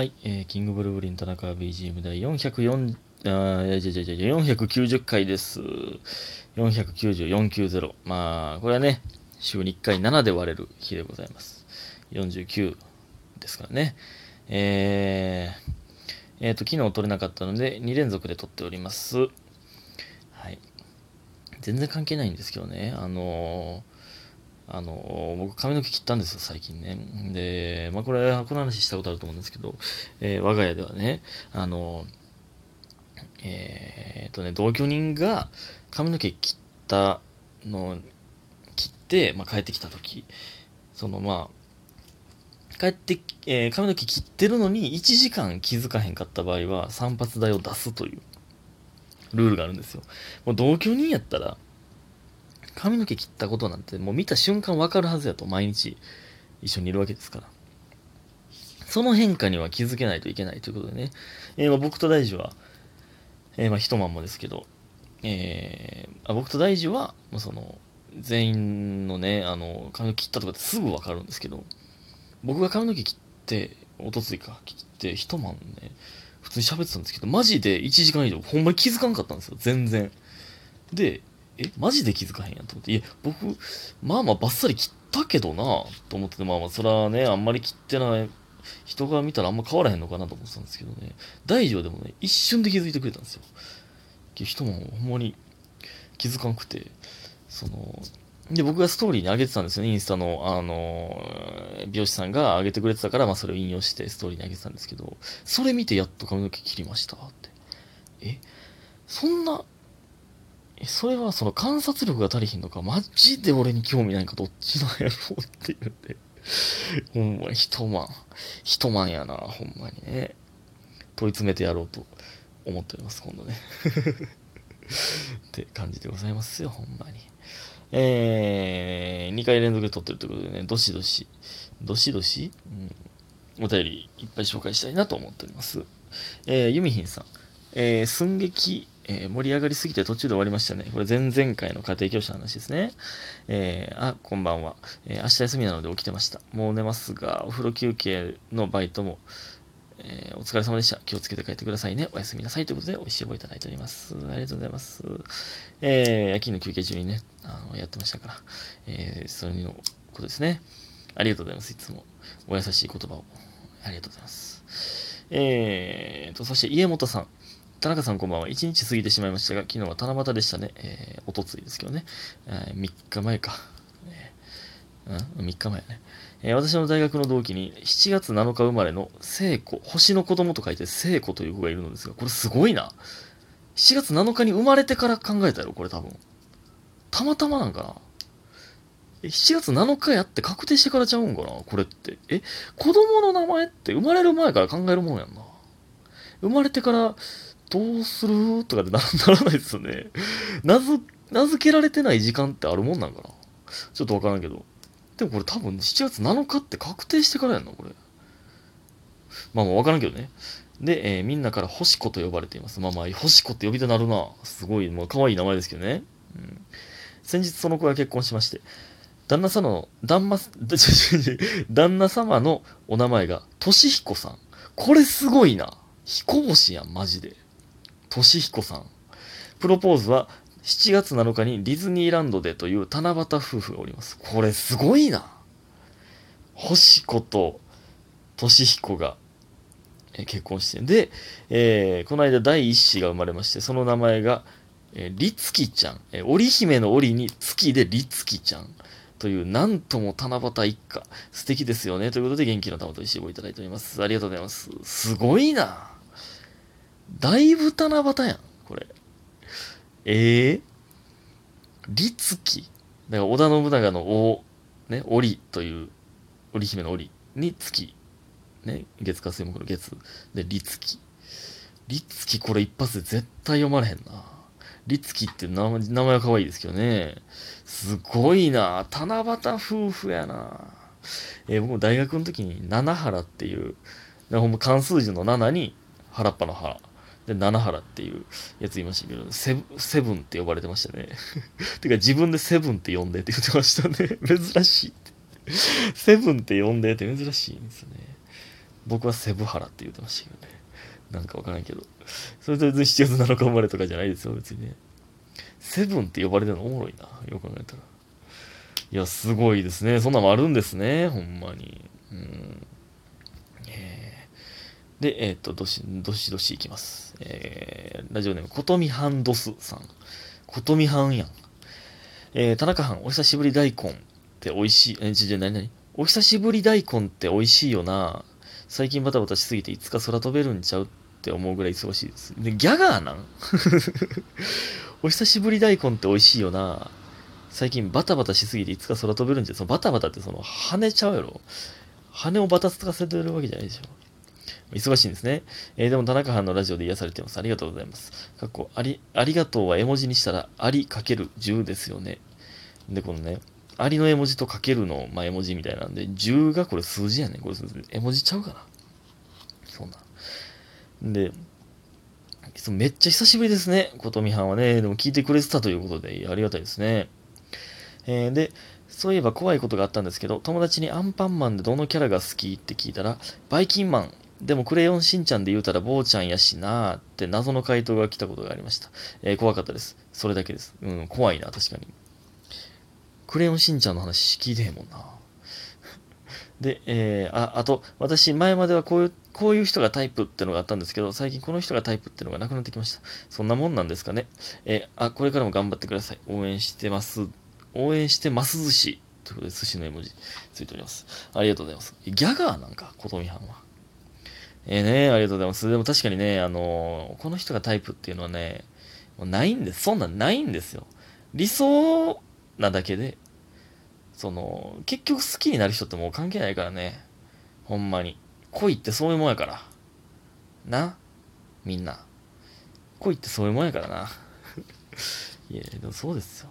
はい、えー、キングブルーブリン田中 BGM 第404あいやいやいやいや490回です。490、490。まあ、これはね、週に1回7で割れる日でございます。49ですからね。えー、えーと、昨日撮れなかったので、2連続で撮っております。はい。全然関係ないんですけどね、あのーあの僕髪の毛切ったんですよ、最近ね。で、まあこれ、この話したことあると思うんですけど、えー我が家ではね、あのえーっとね、同居人が髪の毛切ったの、切って、まあ帰ってきた時そのまあ、帰って、えー髪の毛切ってるのに1時間気づかへんかった場合は散髪代を出すというルールがあるんですよ。もう同居人やったら、髪の毛切ったことなんてもう見た瞬間わかるはずやと毎日一緒にいるわけですから。その変化には気づけないといけないということでね、えーまあ僕と大樹は、えーまあ一晩もですけど、えーあ僕と大樹は、まあ、その、全員のね、あの、髪の毛切ったとかってすぐわかるんですけど、僕が髪の毛切って、おとついか、切って、一晩ね、普通に喋ってたんですけど、マジで1時間以上、ほんまに気づかんかったんですよ、全然。で、え、マジで気づかへんやんと思って、いや、僕、まあまあバッサリ切ったけどなと思ってて、まあまあ、それはね、あんまり切ってない、人が見たらあんま変わらへんのかなと思ってたんですけどね、大丈夫でもね、一瞬で気づいてくれたんですよ。人もほんまに気づかんくて、その、で、僕がストーリーに上げてたんですよね、インスタの、あの、美容師さんが上げてくれてたから、まあそれを引用してストーリーに上げてたんですけど、それ見てやっと髪の毛切りましたって。え、そんな、それはその観察力が足りひんのか、マジで俺に興味ないか、どっちなんやろうって言って。ほんまに一晩、一晩やな、ほんまにね。問い詰めてやろうと思っております、今度ね。って感じでございますよ、ほんまに。えー、2回連続で撮ってるということでね、どしどし、どしどし、うん、お便りいっぱい紹介したいなと思っております。えー、ユミヒンさん。えー、寸劇、えー盛り上がりすぎて途中で終わりましたね。これ前々回の家庭教師の話ですね。えーあ、こんばんは。えー明日休みなので起きてました。もう寝ますが、お風呂休憩のバイトも、えお疲れ様でした。気をつけて帰ってくださいね。おやすみなさい。ということで、美味しい棒いただいております。ありがとうございます。え夜勤の休憩中にね、あの、やってましたから、えーそれのことですね。ありがとうございます。いつもお優しい言葉を。ありがとうございます。えーと、そして家元さん。田中さんこんばんは。1日過ぎてしまいましたが、昨日は七夕でしたね。えー、おとついですけどね。えー3日前か。えーうん ?3 日前ね。えー私の大学の同期に7月7日生まれの聖子、星の子供と書いて聖子という子がいるのですが、これすごいな。7月7日に生まれてから考えたやろ、これ多分。たまたまなんかな。え7月7日やって確定してからちゃうんかなこれって。え、子供の名前って生まれる前から考えるもんやんな。生まれてからどうする？とかってならないですよね。名付名付けられてない時間ってあるもんなんかな？ちょっとわからんけど。でもこれ多分7月7日って確定してからやんな、これ。まあまあわからんけどね。で、えーみんなから星子と呼ばれています。まあまあ、星子って呼びたなるな。すごい、もう可愛い名前ですけどね。うん、先日その子が結婚しまして、旦那様の、旦 那、旦那様のお名前が、としひこさん。これすごいな。彦星やん、マジで。としひこさん。プロポーズは7月7日にディズニーランドでという七夕夫婦がおります。これすごいな。星子ととしひこが結婚して。で、えーこの間第一子が生まれまして、その名前が、えー、りつきちゃん。えー織姫の織に月でりつきちゃん。という、なんとも七夕一家。素敵ですよね。ということで、元気の玉と石をいただいております。ありがとうございます。すごいな。だいぶ七夕やん、これ。ええ？りつき。だから、織田信長の王、ね、織という、織姫の織に月。ね、月火水木の月。で、りつき。りつき、これ一発で絶対読まれへんな。りつきって名前名前は可愛いですけどね。すごいな。七夕夫婦やな。えー僕も大学の時に七原っていう、ほんま関数字の7に原っぱの原。で、七原っていうやついましたけど、セブンって呼ばれてましたね。てか自分でセブンって呼んでって言ってましたね。珍しいって。セブンって呼んでって珍しいんですね。僕はセブハラって言ってましたけどね。なんかわからんけど。それと別に7月7日生まれとかじゃないですよ、別にね。セブンって呼ばれてるのおもろいな。よく考えたら。いや、すごいですね。そんなのあるんですね。ほんまに。うん。で、えー、っと、どし、どしどしいきます。えー、ラジオネーム、ことみはんどすさん。ことみはんやん。えー、田中藩、お久しぶり大根って美味しい。えー、ちょ、なになにお久しぶり大根って美味しいよな。最近バタバタしすぎていつか空飛べるんちゃうって思うぐらい忙しいです。で、ギャガーなん？お久しぶり大根って美味しいよな。最近バタバタしすぎていつか空飛べるんじゃ、そのバタバタってその羽ちゃうやろ。羽をバタつかせてるわけじゃないでしょ。忙しいんですね。えー、でも田中藩のラジオで癒されてます。ありがとうございます。かっこあり、ありがとうは絵文字にしたら、ありかける10ですよね。で、このね、ありの絵文字とかけるの、まあ、絵文字みたいなんで、10がこれ数字やねん。これ絵文字ちゃうかな。そんな。で、めっちゃ久しぶりですね。ことみはんはね。でも聞いてくれてたということで、ありがたいですね。えー、で、そういえば怖いことがあったんですけど、友達にアンパンマンでどのキャラが好きって聞いたら、バイキンマン。でもクレヨンしんちゃんで言うたら坊ちゃんやしなーって謎の回答が来たことがありました。えー、怖かったです。それだけです。うん、怖いな、確かに。クレヨンしんちゃんの話聞いてへんもんな。で、えー、あ、あと、私、前まではこういう、こういう人がタイプってのがあったんですけど、最近この人がタイプってのがなくなってきました。そんなもんなんですかね。えー、あ、これからも頑張ってください。応援してます。応援してます寿司。ということで、寿司の絵文字ついております。ありがとうございます。ギャガーなんか、ことみはんは。えー、ねありがとうございます。でも確かにね、あの、この人がタイプっていうのはね、もうないんです。そんなんないんですよ。理想なだけで、その、結局好きになる人ってもう関係ないからね。ほんまに。恋ってそういうもんやから。な？みんな。恋ってそういうもんやからな。いや、でもそうですよ。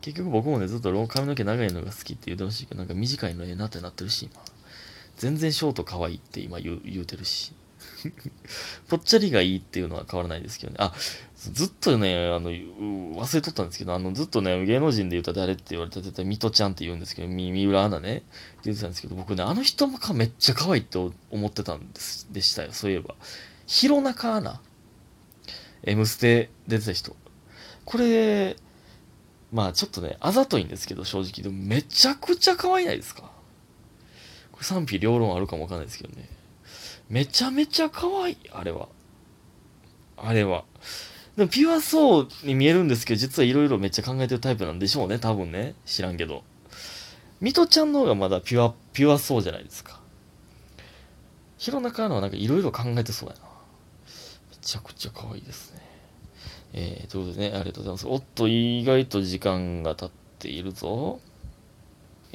結局僕もね、ずっと髪の毛長いのが好きって言ってほしいけど、なんか短いのええなってなってるし、今。全然ショート可愛いって今言う言うてるし。ぽっちゃりがいいっていうのは変わらないですけどね。あ、ずっとね、あの、忘れとったんですけど、あの、ずっとね、芸能人で言うたら誰って言われたら、絶対ミトちゃんって言うんですけど、み、三浦アナね、って言ってたんですけど、僕ね、あの人もかめっちゃ可愛いって思ってたんです、でしたよ、そういえば。弘中アナ。M ステ出てた人。これ、まあちょっとね、あざといんですけど、正直。でもめちゃくちゃ可愛いないですか？賛否両論あるかもわかんないですけどね。めちゃめちゃ可愛い、あれは。あれは。でもピュアそうに見えるんですけど、実はいろいろめっちゃ考えてるタイプなんでしょうね、多分ね。知らんけど。ミトちゃんの方がまだピュア、ピュアそうじゃないですか。弘中のはなんかいろいろ考えてそうやな。めちゃくちゃ可愛いですね。えー、ということでね、ありがとうございます。おっと、意外と時間が経っているぞ。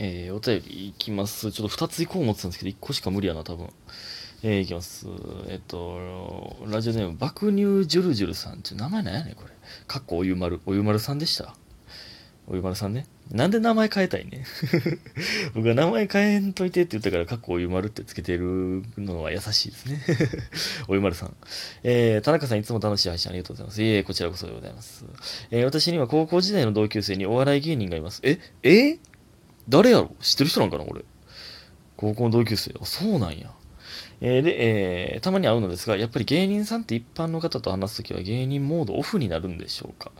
えー、お便りいきます。ちょっと2つ行こう思ってたんですけど、1個しか無理やな、多分。えー、いきます。えっと、ラジオネーム、爆乳ジュルジュルさん。ちょ、名前なんやねん、これ。かっこおゆまる。おゆまるさんでした。おゆまるさんね。なんで名前変えたいね 僕は名前変えんといてって言ったから、かっこおゆまるってつけてるのは優しいですね おゆまるさん。えー、田中さんいつも楽しい配信ありがとうございます。いえ、こちらこそでございます。えー、私には高校時代の同級生にお笑い芸人がいます。ええ誰やろ？知ってる人なんかな俺。高校の同級生。あ、そうなんや。えー、で、えー、たまに会うのですが、やっぱり芸人さんって一般の方と話すときは芸人モードオフになるんでしょうか、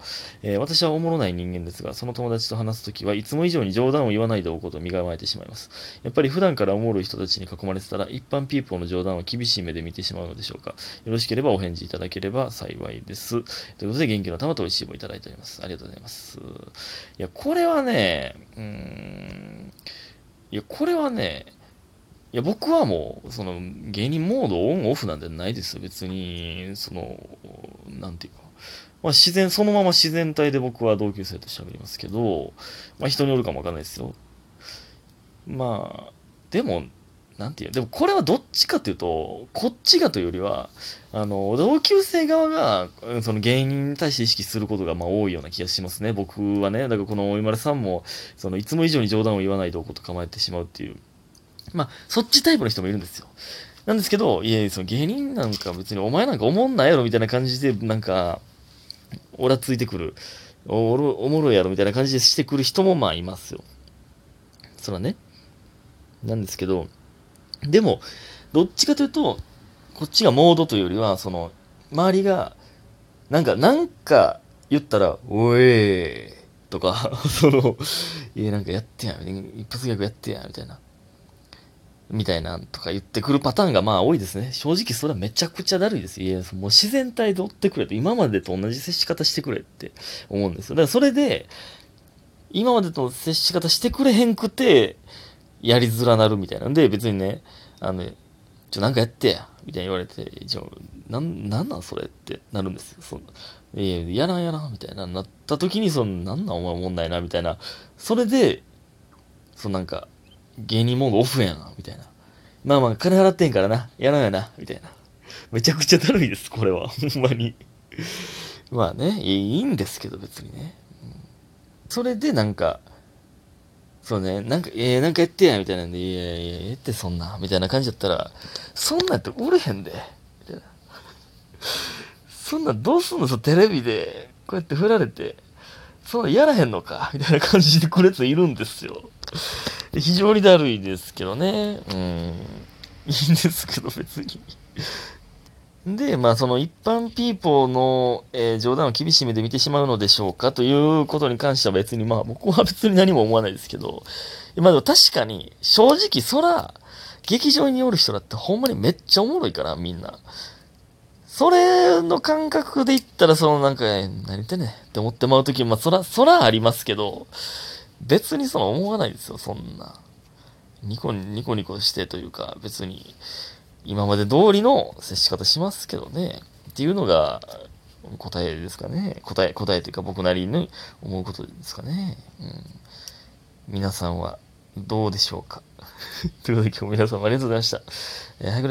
えー、私はおもろない人間ですが、その友達と話すときはいつも以上に冗談を言わないでおくこと身構えてしまいます。やっぱり普段からおもろい人たちに囲まれてたら、一般ピーポーの冗談を厳しい目で見てしまうのでしょうか？よろしければお返事いただければ幸いです。ということで、元気の玉と美味しい棒いただいております。ありがとうございます。いや、これはね、うーん、いや、これはね、いや、僕はもう、その、芸人モードオンオフなんてないですよ。別に、その、なんていうか。まあ、自然、そのまま自然体で僕は同級生と喋りますけど、まあ、人によるかもわかんないですよ。まあ、でも、なんていう、でもこれはどっちかっていうと、こっちがというよりは、あの、同級生側が、その芸人に対して意識することがまあ多いような気がしますね。僕はね。だからこのおいまるさんも、その、いつも以上に冗談を言わないでおこと構えてしまうっていうまあ、そっちタイプの人もいるんですよ。なんですけど、いや、その芸人なんか別にお前なんか思んないやろみたいな感じで、なんか、おらついてくる。おおもろいやろみたいな感じでしてくる人もまあいますよ。そらね。なんですけど、でも、どっちかというと、こっちがモードというよりは、その、周りが、なんか、なんか言ったら、おえーとか、その、いや、なんかやってやん、一発ギャグやってやん、みたいな。みたいなとか言ってくるパターンがまあ多いですね。正直それはめちゃくちゃだるいです。いや、もう自然体で追ってくれと、今までと同じ接し方してくれって思うんですよ。だからそれで、今までと接し方してくれへんくて、やりづらなるみたいなんで、別にね、あの、ちょ、なんかやってや、みたいに言われて、じゃなん、なんなんそれってなるんですよ。そんいや、やらんやらん、みたいな、なった時に、その、なんなんお前問題な、みたいな。それで、そのなんか、芸人モードオフやな、みたいな。まあまあ、金払ってんからな、やらんやな、みたいな。めちゃくちゃだるいです、これは。ほんまに。まあね、いいんですけど、別にね。それでなんか、そうね、なんか、えー、なんかやってや、みたいなんで、いやいや、ええってそんな、みたいな感じだったら、そんなんっておれへんで、みたいな。そんなんどうすんのそテレビで、こうやって振られて、そんなんやらへんのか、みたいな感じでくるやついるんですよ。非常にだるいですけどね。うん。いいんですけど、別に。で、まあ、その一般ピーポーの、えー、冗談を厳しい目で見てしまうのでしょうかということに関しては別に、まあ、僕は別に何も思わないですけど、まあでも確かに、正直、そら、劇場におる人だってほんまにめっちゃおもろいから、みんな。それの感覚で言ったら、そのなんか、何言ってんねんって思ってまうとき、まあ、そら、そらありますけど、別にその思わないですよ、そんな。ニコニコニコしてというか、別に、今まで通りの接し方しますけどね。っていうのが答えですかね。答え、答えというか僕なりに思うことですかね。うん。皆さんはどうでしょうか ということで今日皆さんありがとうございました。えー